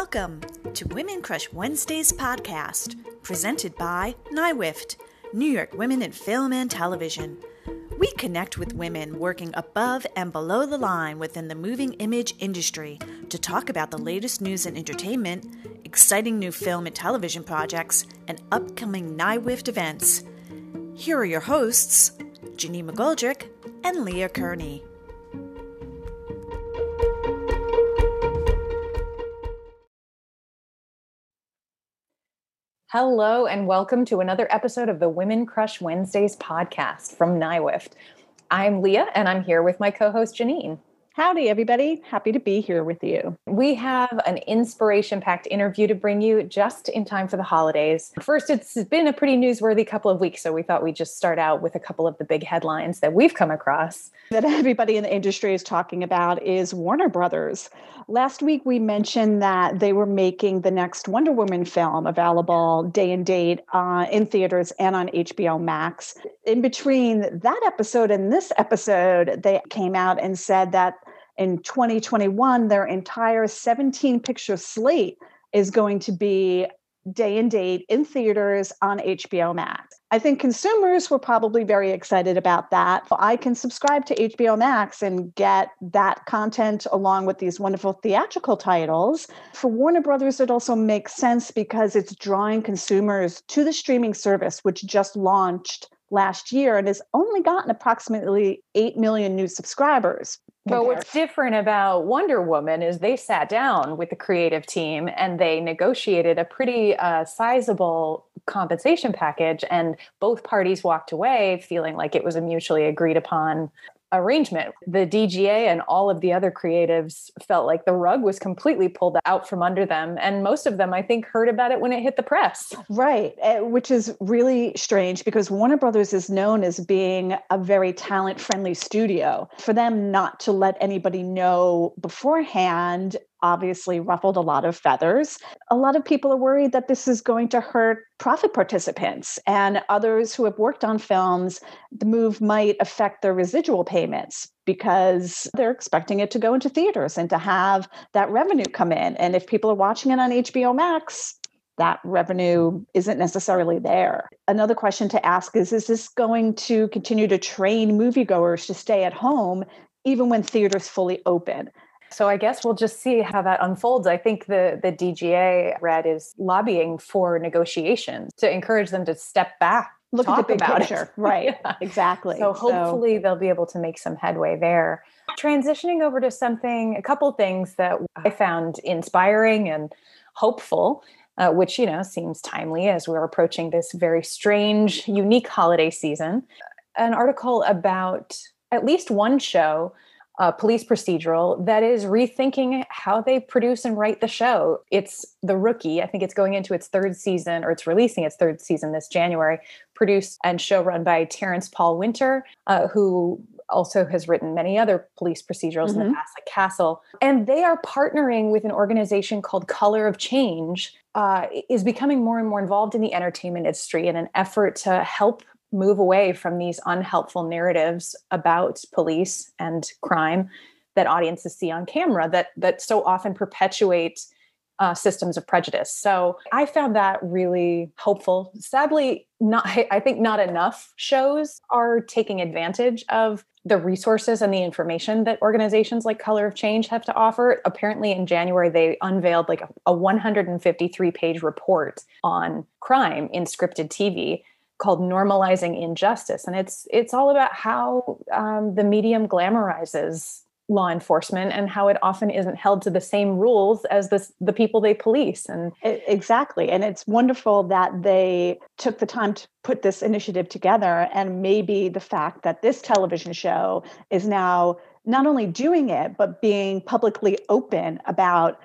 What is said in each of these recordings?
Welcome to Women Crush Wednesdays podcast, presented by NYWIFT, New York Women in Film and Television. We connect with women working above and below the line within the moving image industry to talk about the latest news and entertainment, exciting new film and television projects, and upcoming NYWIFT events. Here are your hosts, Janine McGoldrick and Leah Kearney. Hello, and welcome to another episode of the Women Crush Wednesdays podcast from NYWIFT. I'm Leah, and I'm here with my co host, Janine. Howdy, everybody. Happy to be here with you. We have an inspiration packed interview to bring you just in time for the holidays. First, it's been a pretty newsworthy couple of weeks, so we thought we'd just start out with a couple of the big headlines that we've come across. That everybody in the industry is talking about is Warner Brothers. Last week, we mentioned that they were making the next Wonder Woman film available day and date uh, in theaters and on HBO Max. In between that episode and this episode, they came out and said that in 2021, their entire 17 picture slate is going to be day and date in theaters on HBO Max. I think consumers were probably very excited about that. I can subscribe to HBO Max and get that content along with these wonderful theatrical titles. For Warner Brothers, it also makes sense because it's drawing consumers to the streaming service, which just launched last year and has only gotten approximately 8 million new subscribers. But what's different about Wonder Woman is they sat down with the creative team and they negotiated a pretty uh, sizable compensation package, and both parties walked away feeling like it was a mutually agreed upon arrangement. The DGA and all of the other creatives felt like the rug was completely pulled out from under them. And most of them, I think, heard about it when it hit the press. Right. Eh, which is really strange because Warner Brothers is known as being a very talent friendly studio. For them not to let anybody know beforehand obviously ruffled a lot of feathers. A lot of people are worried that this is going to hurt profit participants and others who have worked on films. The move might affect their residual payments because they're expecting it to go into theaters and to have that revenue come in. And if people are watching it on HBO Max, that revenue isn't necessarily there. Another question to ask is Is this going to continue to train moviegoers to stay at home even when theaters fully open? So I guess we'll just see how that unfolds. I think the the DGA Red is lobbying for negotiations to encourage them to step back. Look talk at the big about picture. It. Right. yeah. Exactly. So hopefully so. they'll be able to make some headway there. Transitioning over to something, a couple things that I found inspiring and hopeful. Uh, which you know seems timely as we're approaching this very strange, unique holiday season. An article about at least one show uh, police procedural that is rethinking how they produce and write the show. It's The Rookie. I think it's going into its third season, or it's releasing its third season this January. Produced and show run by Terrence Paul Winter, uh, who also has written many other police procedurals mm-hmm. in the mm-hmm. past, like Castle. And they are partnering with an organization called Color of Change, uh, is becoming more and more involved in the entertainment industry in an effort to help move away from these unhelpful narratives about police and crime that audiences see on camera that that so often perpetuate uh, systems of prejudice. So I found that really hopeful. Sadly, not I think not enough shows are taking advantage of the resources and the information that organizations like Color of Change have to offer. Apparently, in January, they unveiled like a, a 153 page report on crime in scripted TV called normalizing injustice. And it's it's all about how um, the medium glamorizes law enforcement and how it often isn't held to the same rules as the, the people they police. And exactly. And it's wonderful that they took the time to put this initiative together. And maybe the fact that this television show is now not only doing it but being publicly open about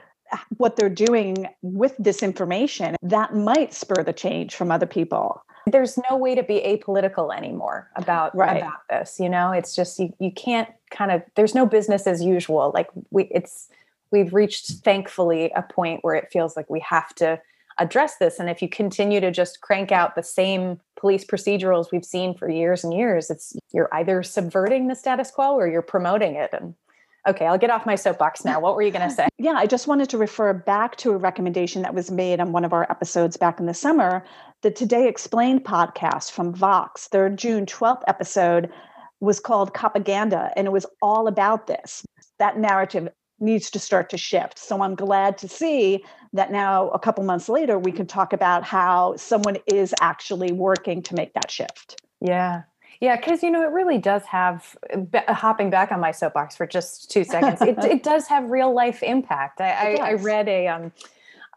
what they're doing with this information that might spur the change from other people there's no way to be apolitical anymore about right. about this you know it's just you, you can't kind of there's no business as usual like we it's we've reached thankfully a point where it feels like we have to address this and if you continue to just crank out the same police procedurals we've seen for years and years it's you're either subverting the status quo or you're promoting it and Okay, I'll get off my soapbox now. What were you going to say? Yeah, I just wanted to refer back to a recommendation that was made on one of our episodes back in the summer. The Today Explained podcast from Vox, their June 12th episode was called Propaganda, and it was all about this. That narrative needs to start to shift. So I'm glad to see that now, a couple months later, we can talk about how someone is actually working to make that shift. Yeah. Yeah, because you know it really does have. Hopping back on my soapbox for just two seconds, it, it does have real life impact. I, I, I read a um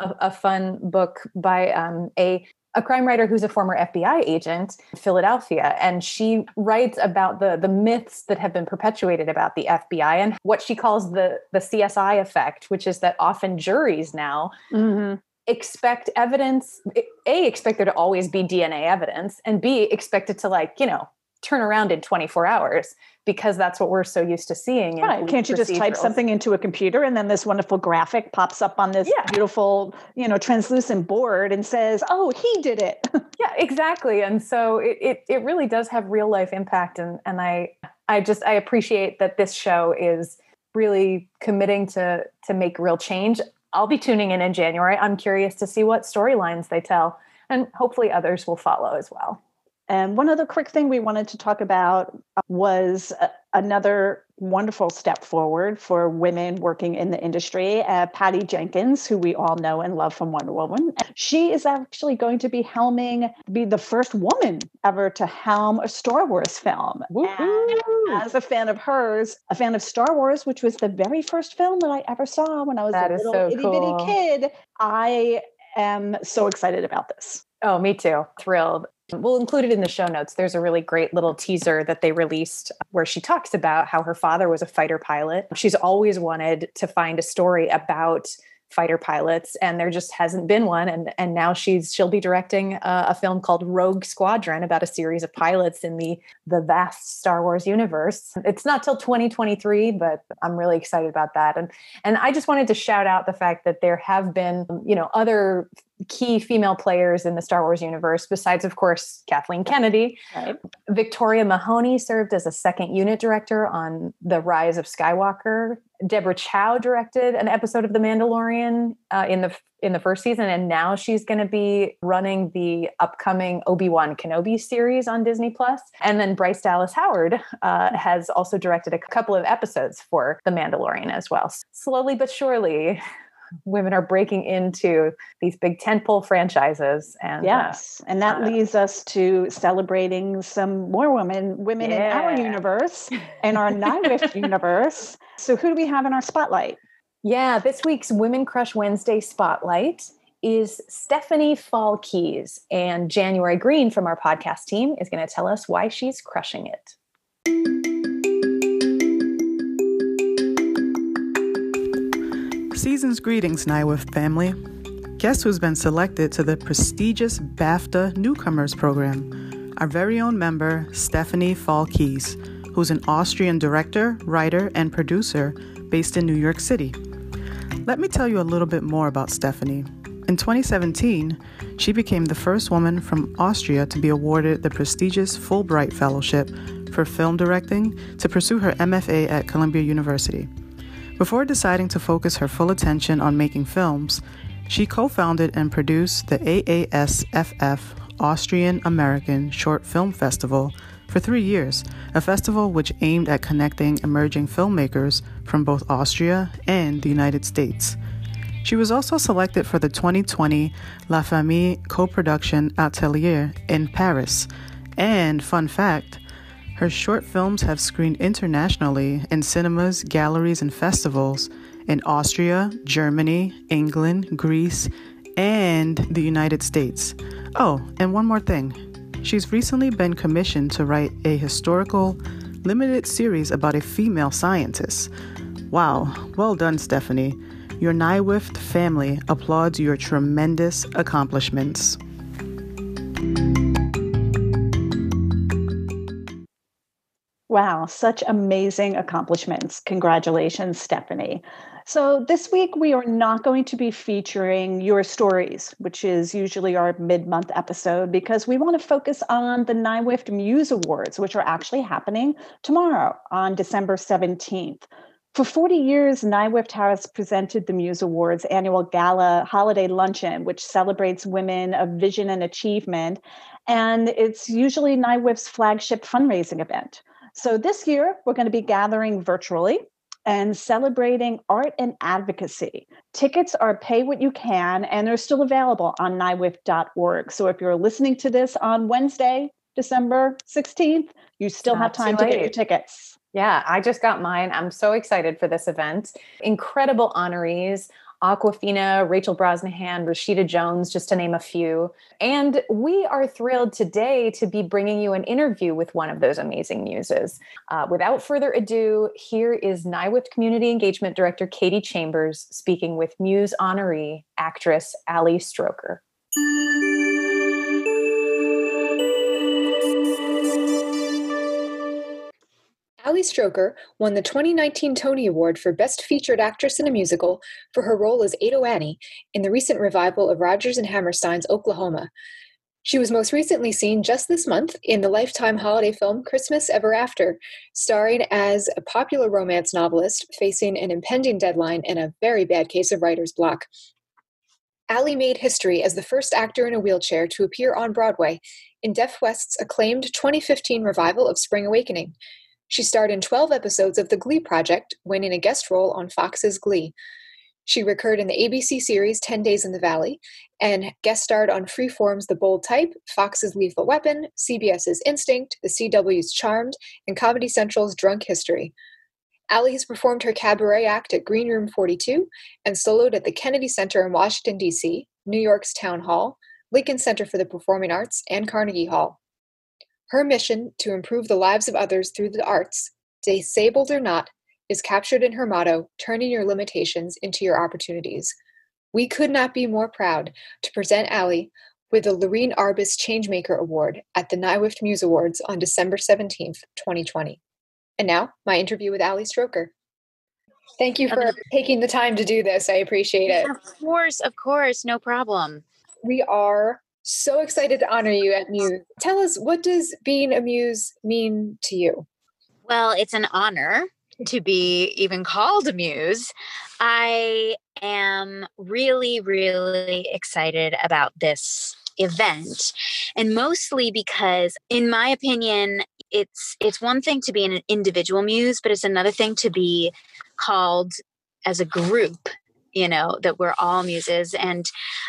a, a, fun book by um, a a crime writer who's a former FBI agent in Philadelphia, and she writes about the the myths that have been perpetuated about the FBI and what she calls the the CSI effect, which is that often juries now mm-hmm. expect evidence. A expect there to always be DNA evidence, and B expect it to like you know turn around in 24 hours because that's what we're so used to seeing. Right. Can't you just type something into a computer and then this wonderful graphic pops up on this yeah. beautiful, you know, translucent board and says, oh, he did it. yeah, exactly. And so it, it, it really does have real life impact. And, and I, I just, I appreciate that this show is really committing to, to make real change. I'll be tuning in in January. I'm curious to see what storylines they tell and hopefully others will follow as well. And one other quick thing we wanted to talk about was uh, another wonderful step forward for women working in the industry. Uh, Patty Jenkins, who we all know and love from Wonder Woman, she is actually going to be helming, be the first woman ever to helm a Star Wars film. As a fan of hers, a fan of Star Wars, which was the very first film that I ever saw when I was that a little so itty bitty kid, I am so excited about this. Oh, me too. Thrilled. We'll include it in the show notes. There's a really great little teaser that they released where she talks about how her father was a fighter pilot. She's always wanted to find a story about fighter pilots and there just hasn't been one and and now she's she'll be directing a, a, film called Rogue Squadron about a series of pilots in the the vast Star Wars universe. It's not till 2023 but I'm really excited about that and and I just wanted to shout out the fact that there have been you know other key female players in the Star Wars universe, besides, of course, Kathleen Kennedy. Right. Victoria Mahoney served as a second unit director on The Rise of Skywalker. Deborah Chow directed an episode of The Mandalorian uh, in the in the first season, and now she's going to be running the upcoming Obi Wan Kenobi series on Disney Plus. And then Bryce Dallas Howard uh, has also directed a couple of episodes for The Mandalorian as well. Slowly but surely, women are breaking into these big tentpole franchises and uh, yes uh, and that uh, leads us to celebrating some more women women yeah. in our universe and our NYWIFT universe. So who do we have in our spotlight? Yeah this week's women crush wednesday spotlight is stephanie fall keys and january green from our podcast team is going to tell us why she's crushing it Season's greetings, NYWIFT family. Guess who's been selected to the prestigious BAFTA Newcomers Program? Our very own member, Stephanie Falkeis, who's an Austrian director, writer, and producer based in New York City. Let me tell you a little bit more about Stephanie. In 2017, she became the first woman from Austria to be awarded the prestigious Fulbright Fellowship for film directing to pursue her MFA at Columbia University. Before deciding to focus her full attention on making films, she co founded and produced the AASFF Austrian American Short Film Festival for three years, a festival which aimed at connecting emerging filmmakers from both Austria and the United States. She was also selected for the 2020 La Famille co production Atelier in Paris. And, fun fact, her short films have screened internationally in cinemas, galleries, and festivals in Austria, Germany, England, Greece, and the United States. Oh, and one more thing. She's recently been commissioned to write a historical, limited series about a female scientist. Wow, well done, Stephanie. Your NYWIFT family applauds your tremendous accomplishments. Wow, such amazing accomplishments. Congratulations, Stephanie. So, this week we are not going to be featuring your stories, which is usually our mid month episode, because we want to focus on the NYWIFT Muse Awards, which are actually happening tomorrow on December 17th. For 40 years, NYWIFT has presented the Muse Awards annual gala holiday luncheon, which celebrates women of vision and achievement. And it's usually NYWIFT's flagship fundraising event. So this year, we're going to be gathering virtually and celebrating art and advocacy. Tickets are pay what you can, and they're still available on nywift.org. So if you're listening to this on Wednesday, December 16th, you still have time to get your tickets. Yeah, I just got mine. I'm so excited for this event. Incredible honorees. Awkwafina, Rachel Brosnahan, Rashida Jones, just to name a few. And we are thrilled today to be bringing you an interview with one of those amazing muses. Uh, without further ado, here is NYWIFT Community Engagement Director Katie Chambers speaking with Muse honoree actress Ali Stroker. Ali Stroker won the 2019 Tony Award for Best Featured Actress in a Musical for her role as Ado Annie in the recent revival of Rodgers and Hammerstein's Oklahoma. She was most recently seen just this month in the Lifetime holiday film Christmas Ever After, starring as a popular romance novelist facing an impending deadline and a very bad case of writer's block. Ali made history as the first actor in a wheelchair to appear on Broadway in Deaf West's acclaimed 2015 revival of Spring Awakening. She starred in 12 episodes of The Glee Project, winning a guest role on Fox's Glee. She recurred in the ABC series 10 Days in the Valley and guest starred on Freeform's The Bold Type, Fox's Lethal Weapon, CBS's Instinct, The CW's Charmed, and Comedy Central's Drunk History. Ali has performed her cabaret act at Green Room 42 and soloed at the Kennedy Center in Washington, D.C., New York's Town Hall, Lincoln Center for the Performing Arts, and Carnegie Hall. Her mission to improve the lives of others through the arts, disabled or not, is captured in her motto turning your limitations into your opportunities. We could not be more proud to present Ali with the Lorene Arbus Changemaker Award at the NYWIFT Muse Awards on December 17th, 2020. And now, my interview with Ali Stroker. Thank you for taking the time to do this. I appreciate it. Of course, of course, no problem. We are so excited to honor you at Muse. Tell us, what does being a Muse mean to you? Well, it's an honor to be even called a Muse. I am really, really excited about this event and mostly because in my opinion it's it's one thing to be an individual muse but it's another thing to be called as a group you know that we're all muses and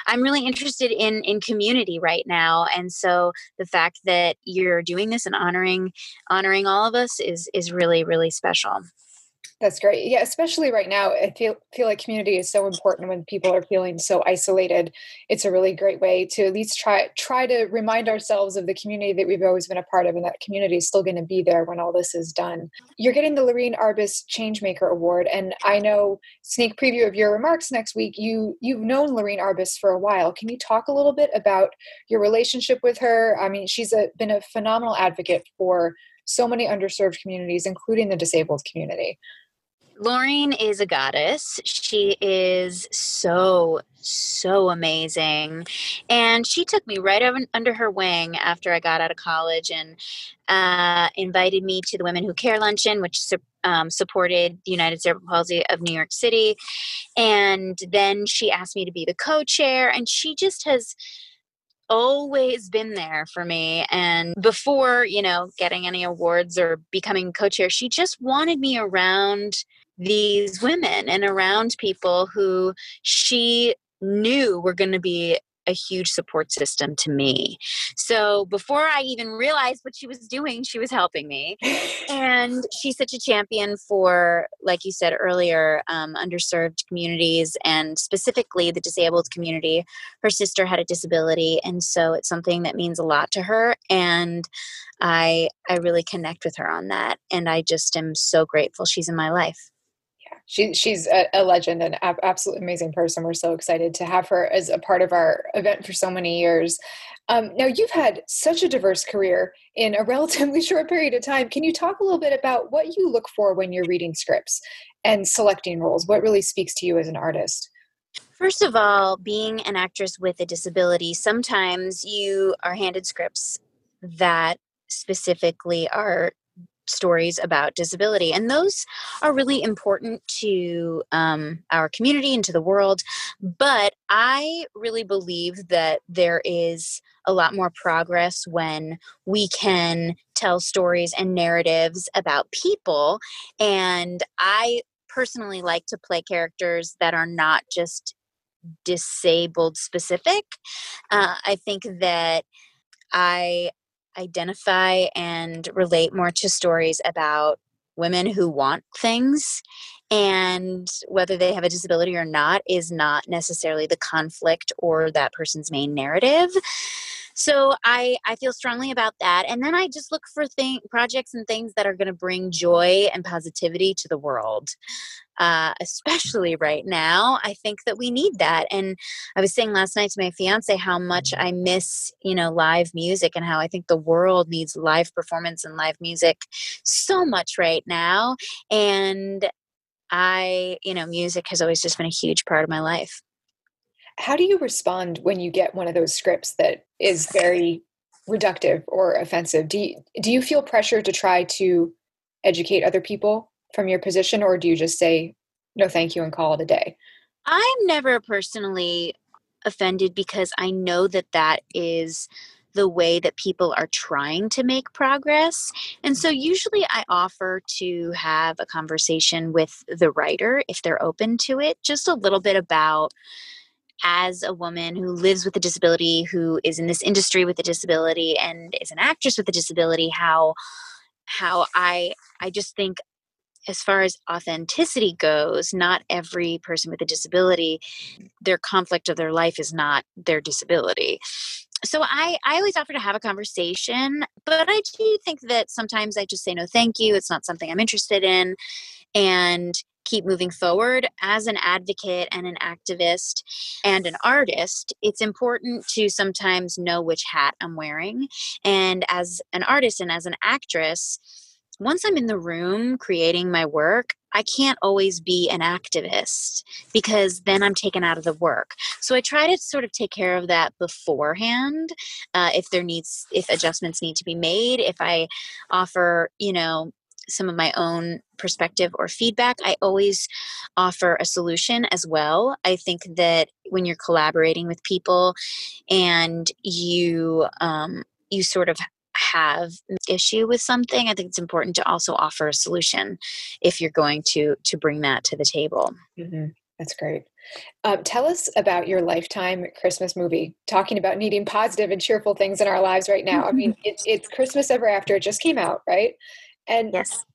i'm really interested in in community right now and so the fact that you're doing this and honoring honoring all of us is is really really special that's great. Yeah, especially right now, I feel feel like community is so important when people are feeling so isolated. It's a really great way to at least try try to remind ourselves of the community that we've always been a part of, and that community is still going to be there when all this is done. You're getting the Lorene Arbus Changemaker Award, and I know sneak preview of your remarks next week. You you've known Lorene Arbus for a while. Can you talk a little bit about your relationship with her? I mean, she's a, been a phenomenal advocate for so many underserved communities, including the disabled community. Lorene is a goddess. She is so, so amazing. And she took me right under her wing after I got out of college and uh, invited me to the Women Who Care Luncheon, which um, supported the United Cerebral Palsy of New York City. And then she asked me to be the co chair, and she just has always been there for me and before you know getting any awards or becoming co-chair she just wanted me around these women and around people who she knew were going to be a huge support system to me. So before I even realized what she was doing, she was helping me. and she's such a champion for, like you said earlier, um, underserved communities and specifically the disabled community. Her sister had a disability, and so it's something that means a lot to her. And I I really connect with her on that, and I just am so grateful she's in my life she she's a, a legend and ab- absolutely amazing person. We're so excited to have her as a part of our event for so many years. Um, now you've had such a diverse career in a relatively short period of time. Can you talk a little bit about what you look for when you're reading scripts and selecting roles? What really speaks to you as an artist? First of all, being an actress with a disability, sometimes you are handed scripts that specifically are stories about disability. And those are really important to um, our community and to the world. But I really believe that there is a lot more progress when we can tell stories and narratives about people. And I personally like to play characters that are not just disabled specific. Uh, I think that I identify and relate more to stories about women who want things and whether they have a disability or not is not necessarily the conflict or that person's main narrative so i i feel strongly about that and then i just look for thing projects and things that are going to bring joy and positivity to the world uh, especially right now. I think that we need that. And I was saying last night to my fiance how much I miss, you know, live music and how I think the world needs live performance and live music so much right now. And I, you know, music has always just been a huge part of my life. How do you respond when you get one of those scripts that is very reductive or offensive? Do you, do you feel pressure to try to educate other people from your position, or do you just say no, thank you, and call it a day? I'm never personally offended because I know that that is the way that people are trying to make progress. And so usually I offer to have a conversation with the writer if they're open to it, just a little bit about as a woman who lives with a disability, who is in this industry with a disability and is an actress with a disability, how how I I just think as far as authenticity goes, not every person with a disability, their conflict of their life is not their disability. So I, I always offer to have a conversation, but I do think that sometimes I just say no thank you. It's not something I'm interested in and keep moving forward. As an advocate and an activist and an artist, it's important to sometimes know which hat I'm wearing. And as an artist and as an actress, once I'm in the room creating my work, I can't always be an activist because then I'm taken out of the work. So I try to sort of take care of that beforehand. Uh, if there needs, if adjustments need to be made, if I offer, you know, some of my own perspective or feedback, I always offer a solution as well. I think that when you're collaborating with people and you um, you sort of have issue with something i think it's important to also offer a solution if you're going to to bring that to the table mm-hmm. that's great um, tell us about your lifetime christmas movie talking about needing positive and cheerful things in our lives right now i mean it's, it's christmas ever after it just came out right and yes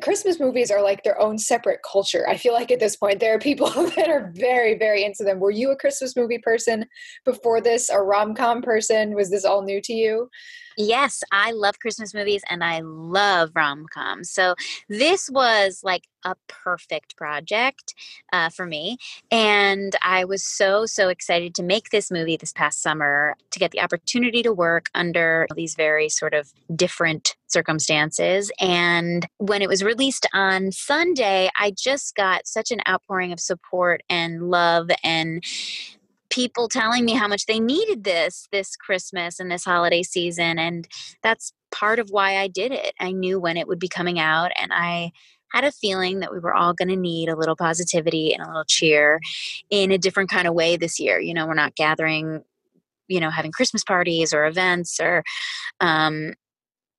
Christmas movies are like their own separate culture. I feel like at this point there are people that are very, very into them. Were you a Christmas movie person before this, a rom com person? Was this all new to you? Yes, I love Christmas movies and I love rom coms. So this was like a perfect project uh, for me. And I was so, so excited to make this movie this past summer to get the opportunity to work under these very sort of different circumstances. And when it was released on Sunday, I just got such an outpouring of support and love and people telling me how much they needed this this Christmas and this holiday season. And that's part of why I did it. I knew when it would be coming out, and I had a feeling that we were all going to need a little positivity and a little cheer in a different kind of way this year. You know, we're not gathering, you know, having Christmas parties or events or, um,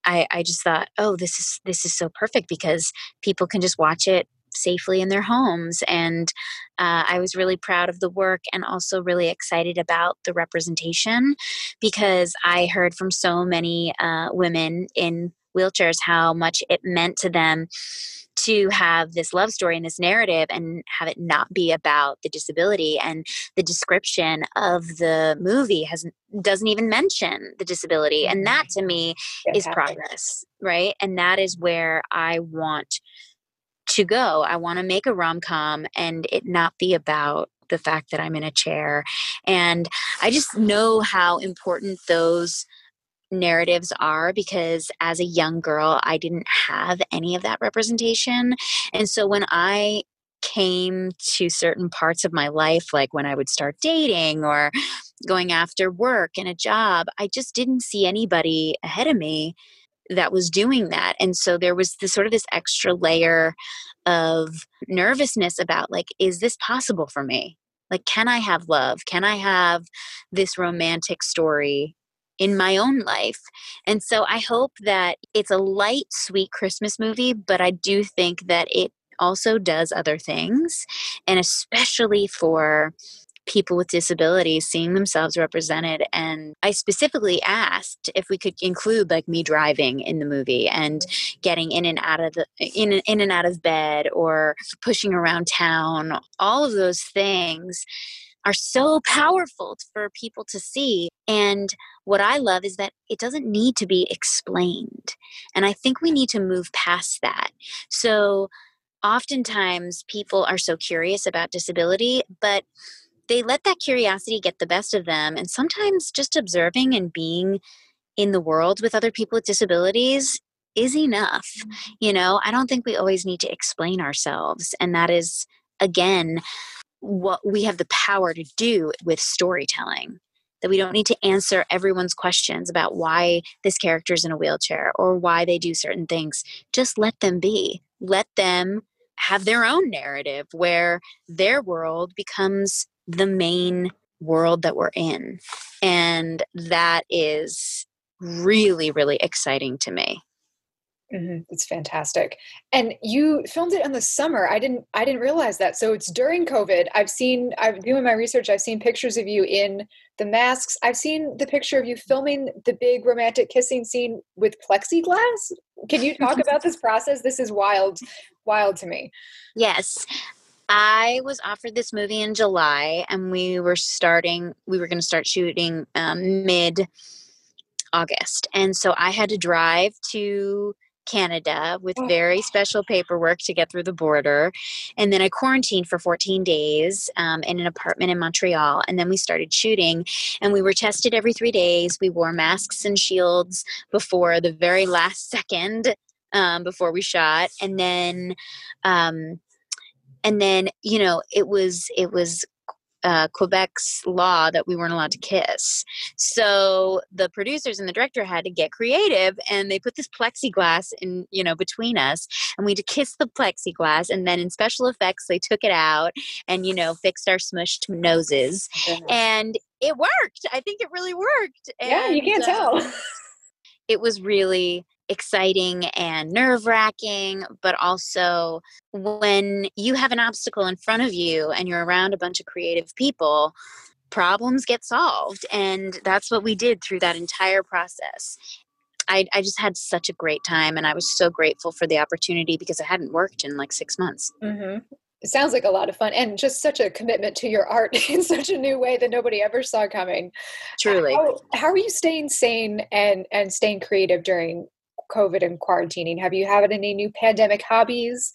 I, I just thought, oh, this is this is so perfect because people can just watch it safely in their homes. And uh, I was really proud of the work and also really excited about the representation because I heard from so many uh, women in wheelchairs how much it meant to them to have this love story and this narrative and have it not be about the disability and the description of the movie has doesn't even mention the disability and that to me is progress right and that is where i want to go. I want to make a rom com and it not be about the fact that I'm in a chair. And I just know how important those narratives are because as a young girl, I didn't have any of that representation. And so when I came to certain parts of my life, like when I would start dating or going after work and a job, I just didn't see anybody ahead of me that was doing that and so there was this sort of this extra layer of nervousness about like is this possible for me? Like can i have love? Can i have this romantic story in my own life? And so i hope that it's a light sweet christmas movie but i do think that it also does other things and especially for people with disabilities seeing themselves represented and i specifically asked if we could include like me driving in the movie and mm-hmm. getting in and out of the in, in and out of bed or pushing around town. All of those things are so powerful for people to see and what i love is that it doesn't need to be explained and i think we need to move past that. So oftentimes people are so curious about disability but they let that curiosity get the best of them. And sometimes just observing and being in the world with other people with disabilities is enough. Mm-hmm. You know, I don't think we always need to explain ourselves. And that is, again, what we have the power to do with storytelling. That we don't need to answer everyone's questions about why this character is in a wheelchair or why they do certain things. Just let them be. Let them have their own narrative where their world becomes the main world that we're in. And that is really, really exciting to me. Mm-hmm. It's fantastic. And you filmed it in the summer. I didn't I didn't realize that. So it's during COVID. I've seen I've doing my research, I've seen pictures of you in the masks. I've seen the picture of you filming the big romantic kissing scene with plexiglass. Can you talk about this process? This is wild wild to me. Yes. I was offered this movie in July, and we were starting. We were going to start shooting um, mid August, and so I had to drive to Canada with oh. very special paperwork to get through the border. And then I quarantined for 14 days um, in an apartment in Montreal. And then we started shooting, and we were tested every three days. We wore masks and shields before the very last second um, before we shot. And then um, and then you know it was it was uh, Quebec's law that we weren't allowed to kiss. So the producers and the director had to get creative, and they put this plexiglass in, you know, between us, and we had to kiss the plexiglass. And then in special effects, they took it out and you know fixed our smushed noses, and it worked. I think it really worked. And, yeah, you can't uh, tell. it was really exciting and nerve wracking, but also when you have an obstacle in front of you and you're around a bunch of creative people, problems get solved. And that's what we did through that entire process. I, I just had such a great time and I was so grateful for the opportunity because I hadn't worked in like six months. Mm-hmm. It sounds like a lot of fun and just such a commitment to your art in such a new way that nobody ever saw coming. Truly. How, how are you staying sane and, and staying creative during COVID and quarantining? Have you had any new pandemic hobbies?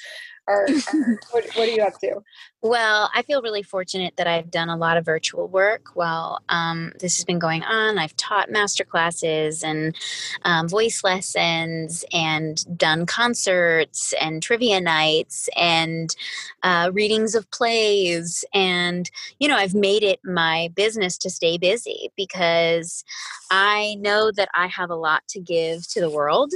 Or, or what, what, are you up to? Well, I feel really fortunate that I've done a lot of virtual work while um, this has been going on. I've taught master classes and um, voice lessons and done concerts and trivia nights and uh, readings of plays. And, you know, I've made it my business to stay busy because I know that I have a lot to give to the world.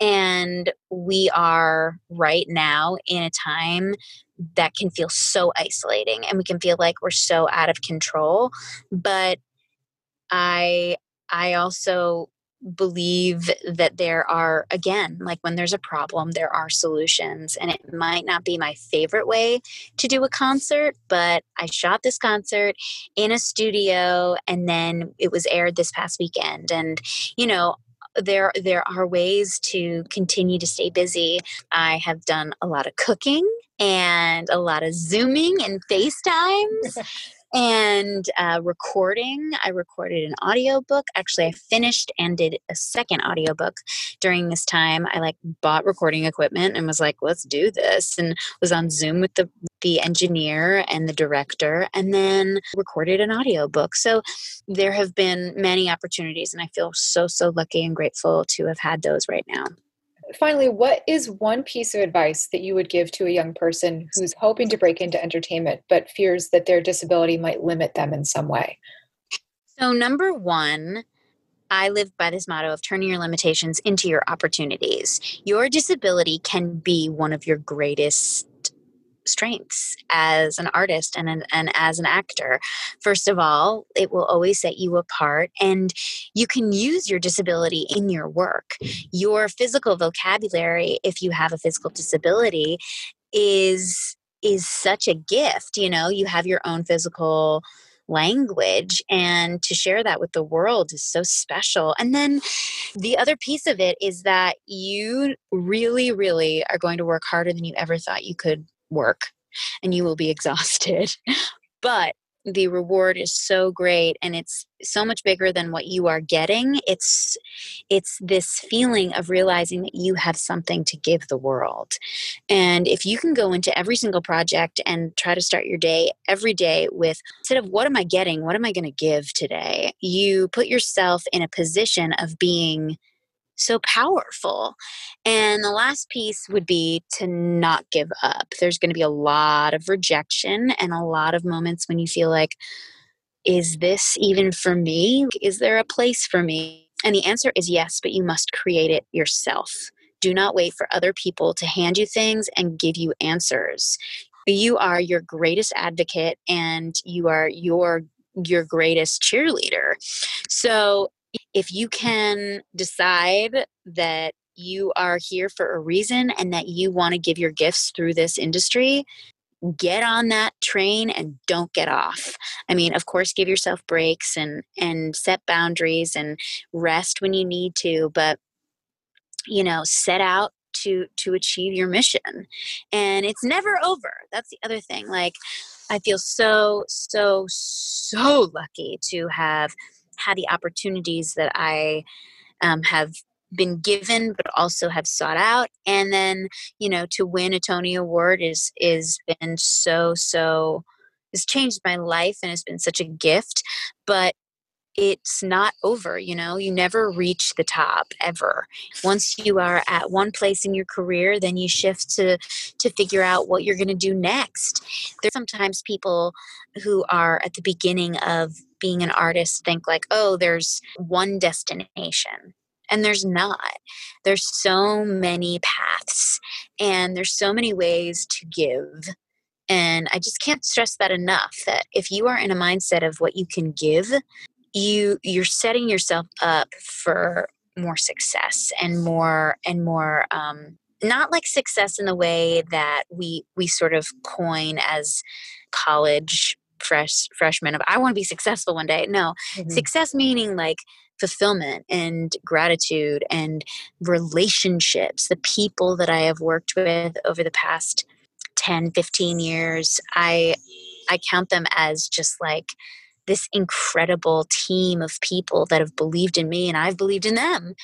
And we are right now in a time that can feel so isolating and we can feel like we're so out of control. But I I also believe that there are again like when there's a problem there are solutions and it might not be my favorite way to do a concert but i shot this concert in a studio and then it was aired this past weekend and you know there there are ways to continue to stay busy. I have done a lot of cooking and a lot of zooming and FaceTimes. and uh, recording. I recorded an audiobook. Actually, I finished and did a second audiobook during this time. I like bought recording equipment and was like, let's do this. And was on Zoom with the the engineer and the director and then recorded an audiobook. So there have been many opportunities and I feel so so lucky and grateful to have had those right now finally, what is one piece of advice that you would give to a young person who's hoping to break into entertainment but fears that their disability might limit them in some way? So, number one, I live by this motto of turning your limitations into your opportunities. Your disability can be one of your greatest strengths as an artist and, an, and as an actor. First of all, it will always set you apart, and you can use your disability in your work. Your physical vocabulary, if you have a physical disability, is is such a gift you know you have your own physical language and to share that with the world is so special and then the other piece of it is that you really really are going to work harder than you ever thought you could work and you will be exhausted. but the reward is so great and it's so much bigger than what you are getting. It's it's this feeling of realizing that you have something to give the world. And if you can go into every single project and try to start your day every day with instead of what am i getting? What am i going to give today? You put yourself in a position of being so powerful. And the last piece would be to not give up. There's going to be a lot of rejection and a lot of moments when you feel like, is this even for me? Is there a place for me? And the answer is yes, but you must create it yourself. Do not wait for other people to hand you things and give you answers. You are your greatest advocate and you are your your greatest cheerleader. So if you can decide that you are here for a reason and that you want to give your gifts through this industry, get on that train and don't get off. I mean, of course give yourself breaks and and set boundaries and rest when you need to, but you know, set out to to achieve your mission. And it's never over. That's the other thing. Like I feel so so so lucky to have had the opportunities that I um, have been given but also have sought out and then you know to win a tony award is is been so so has changed my life and has been such a gift but it's not over you know you never reach the top ever once you are at one place in your career then you shift to to figure out what you're going to do next there's sometimes people who are at the beginning of being an artist think like, oh, there's one destination. And there's not. There's so many paths and there's so many ways to give. And I just can't stress that enough that if you are in a mindset of what you can give, you you're setting yourself up for more success and more and more um, not like success in the way that we we sort of coin as college fresh freshman of I want to be successful one day. No, mm-hmm. success meaning like fulfillment and gratitude and relationships, the people that I have worked with over the past 10, 15 years. I I count them as just like this incredible team of people that have believed in me and I've believed in them.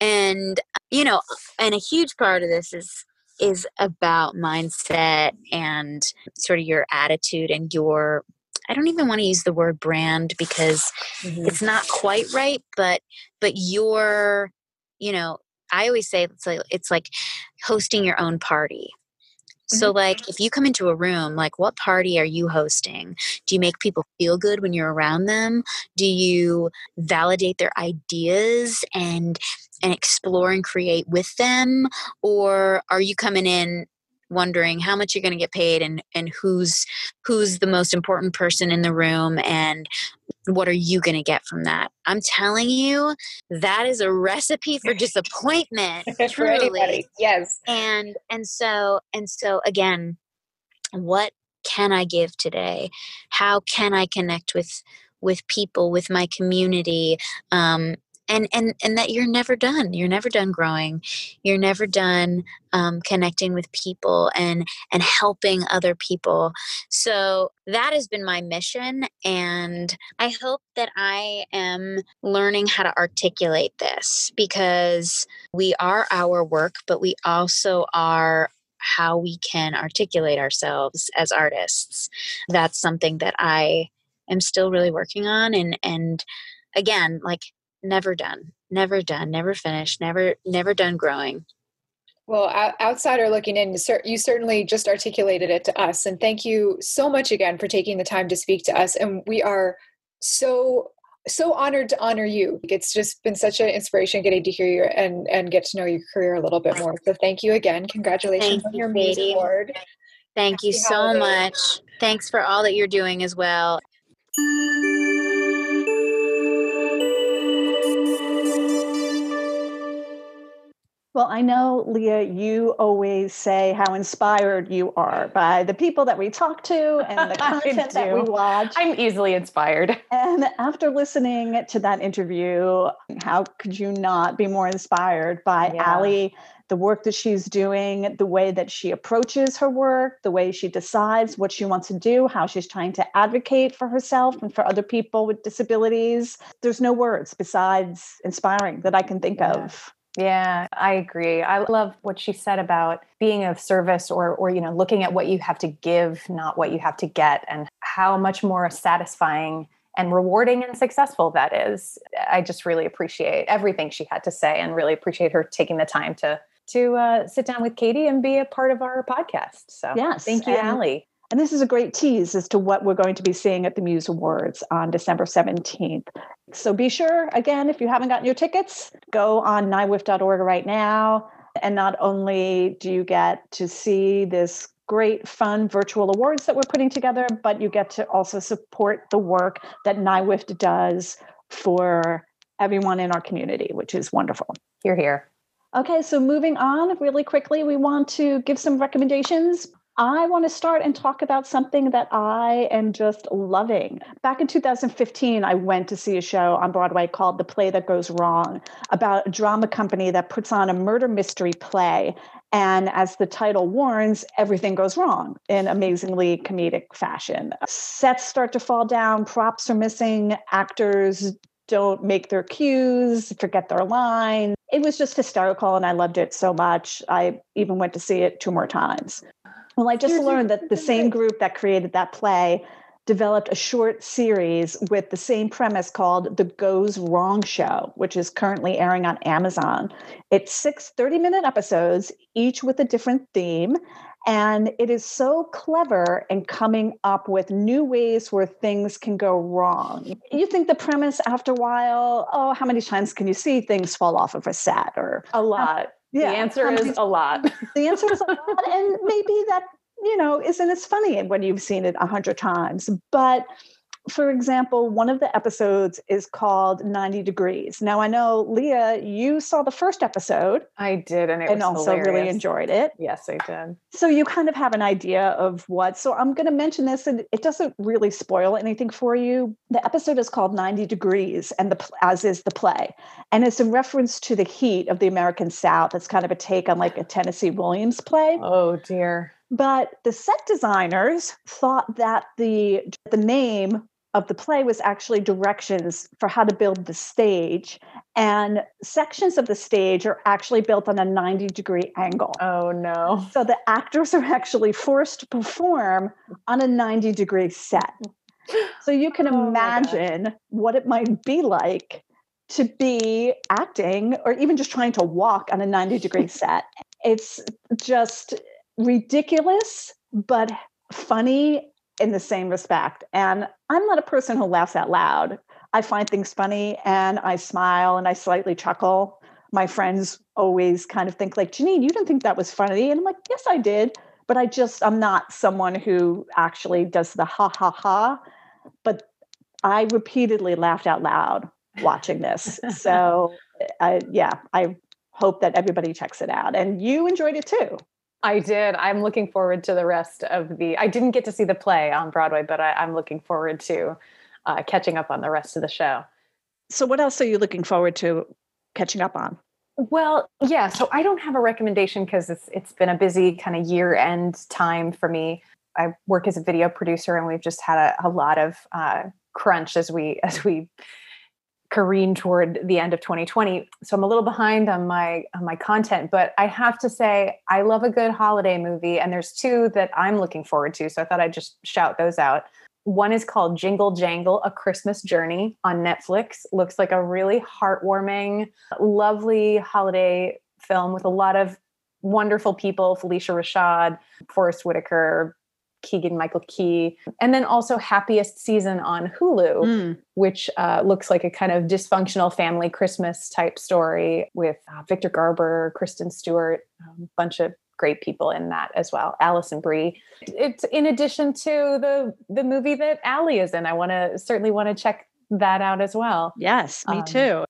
And you know, and a huge part of this is is about mindset and sort of your attitude and your I don't even want to use the word brand because mm-hmm. it's not quite right, but but your, you know, I always say it's like it's like hosting your own party. So, mm-hmm. like, if you come into a room, like, what party are you hosting? Do you make people feel good when you're around them? Do you validate their ideas and and explore and create with them, or are you coming in wondering how much you're going to get paid and and who's who's the most important person in the room and what are you going to get from that? I'm telling you that is a recipe for disappointment for yes. And and so and so again what can i give today? How can i connect with with people with my community? Um, and and and that you're never done you're never done growing you're never done um, connecting with people and and helping other people. So that has been my mission and i hope that i am learning how to articulate this because we are our work but we also are how we can articulate ourselves as artists. That's something that i am still really working on and and again like never done never done never finished never never done growing well outsider looking in you certainly just articulated it to us and thank you so much again for taking the time to speak to us and we are so so honored to honor you. It's just been such an inspiration getting to hear you and and get to know your career a little bit more. So thank you again. Congratulations Thank on you, your Muse award. Thank you so holidays. much. Thanks for all that you're doing as well. Well, I know, Leah, you always say how inspired you are by the people that we talk to and the content that we watch. I'm easily inspired. And after listening to that interview, how could you not be more inspired by Yeah. Allie, the work that she's doing, the way that she approaches her work, the way she decides what she wants to do, how she's trying to advocate for herself and for other people with disabilities? There's no words besides inspiring that I can think Yeah. of. Yeah, I agree. I love what she said about being of service or or you know, looking at what you have to give, not what you have to get and how much more satisfying and rewarding and successful that is. I just really appreciate everything she had to say and really appreciate her taking the time to to uh, sit down with Katie and be a part of our podcast. So Yes, thank you, and- Allie. And this is a great tease as to what we're going to be seeing at the Muse Awards on December 17th. So be sure, again, if you haven't gotten your tickets, go on nywift.org right now. And not only do you get to see this great, fun virtual awards that we're putting together, but you get to also support the work that NYWIFT does for everyone in our community, which is wonderful. You're here. Okay, so moving on really quickly, we want to give some recommendations. I want to start and talk about something that I am just loving. Back in 2015, I went to see a show on Broadway called The Play That Goes Wrong about a drama company that puts on a murder mystery play. And as the title warns, everything goes wrong in amazingly comedic fashion. Sets start to fall down, props are missing, actors don't make their cues, forget their line. It was just hysterical and I loved it so much. I even went to see it two more times. Well, I just learned that the same group that created that play developed a short series with the same premise called The Goes Wrong Show, which is currently airing on Amazon. It's six 30 minute episodes, each with a different theme. And it is so clever in coming up with new ways where things can go wrong. You think the premise after a while, oh, how many times can you see things fall off of a set? Or A lot. The answer is a lot. the answer is a lot. And maybe that, you know, isn't as funny when you've seen it a hundred times. But for example, one of the episodes is called 90 Degrees. Now I know, Leah, you saw the first episode I did, and it and was also really enjoyed it. Yes, I did. So you kind of have an idea of what. So I'm going to mention this, and it doesn't really spoil anything for you. The episode is called 90 Degrees, and the as is the play, and it's in reference to the heat of the American South. It's kind of a take on like a Tennessee Williams play. Oh dear. But the set designers thought that the the name of the play was actually directions for how to build the stage and sections of the stage are actually built on a 90 degree angle. Oh no. So the actors are actually forced to perform on a 90 degree set. So you can Oh imagine what it might be like to be acting or even just trying to walk on a 90 degree set. It's just ridiculous, but funny in the same respect. And I'm not a person who laughs out loud. I find things funny and I smile and I slightly chuckle. My friends always kind of think like, Janine, you didn't think that was funny. And I'm like, yes, I did. But I just, I'm not someone who actually does the ha ha ha. But I repeatedly laughed out loud watching this. So, I, uh, yeah, I hope that everybody checks it out. And you enjoyed it too. I did. I'm looking forward to the rest of the. I didn't get to see the play on Broadway, but I, I'm looking forward to uh, catching up on the rest of the show. So, what else are you looking forward to catching up on? Well, yeah. So I don't have a recommendation because it's it's been a busy kind of year end time for me. I work as a video producer, and we've just had a, a lot of uh, crunch as we as we careen toward the end of 2020. So I'm a little behind on my on my content, but I have to say I love a good holiday movie, and there's two that I'm looking forward to. So I thought I'd just shout those out. One is called Jingle Jangle: A Christmas Journey on Netflix. Looks like a really heartwarming, lovely holiday film with a lot of wonderful people: Phylicia Rashad, Forest Whitaker, Keegan Michael Key. And then also Happiest Season on Hulu, mm. which uh, looks like a kind of dysfunctional family Christmas type story with uh, Victor Garber, Kristen Stewart, a um, bunch of great people in that as well. Alison Brie. It's in addition to the the movie that Allie is in. I want to certainly want to check that out as well. Yes, me um, too.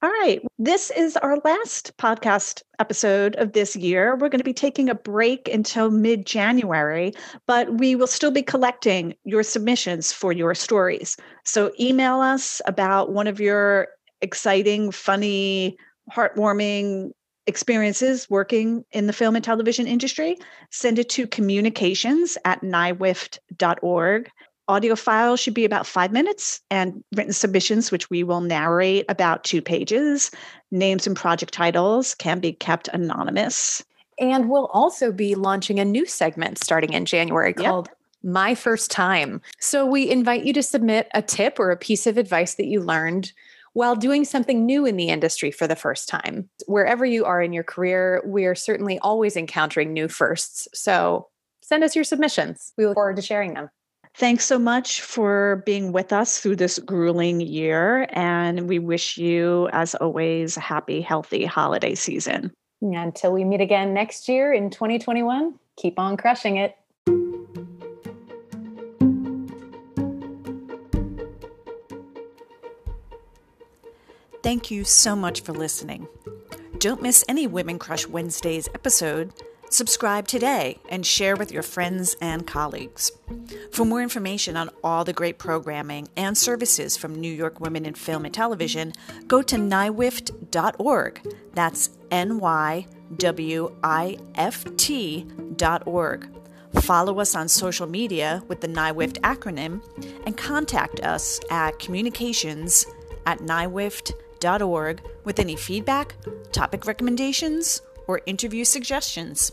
All right. This is our last podcast episode of this year. We're going to be taking a break until mid January, but we will still be collecting your submissions for your stories. So email us about one of your exciting, funny, heartwarming experiences working in the film and television industry. Send it to communications at nywift.org. Audio files should be about five minutes, and written submissions, which we will narrate about two pages. Names and project titles can be kept anonymous. And we'll also be launching a new segment starting in January called yep. My First Time. So we invite you to submit a tip or a piece of advice that you learned while doing something new in the industry for the first time. Wherever you are in your career, we are certainly always encountering new firsts. So send us your submissions. We look forward to sharing them. Thanks so much for being with us through this grueling year. And we wish you, as always, a happy, healthy holiday season. Until we meet again next year in 2021, keep on crushing it. Thank you so much for listening. Don't miss any Women Crush Wednesdays episode Subscribe today and share with your friends and colleagues. For more information on all the great programming and services from New York Women in Film and Television, go to nywift.org. That's N Y W I F T.org. Follow us on social media with the NYWIFT acronym and contact us at communications at nywift.org with any feedback, topic recommendations, or interview suggestions.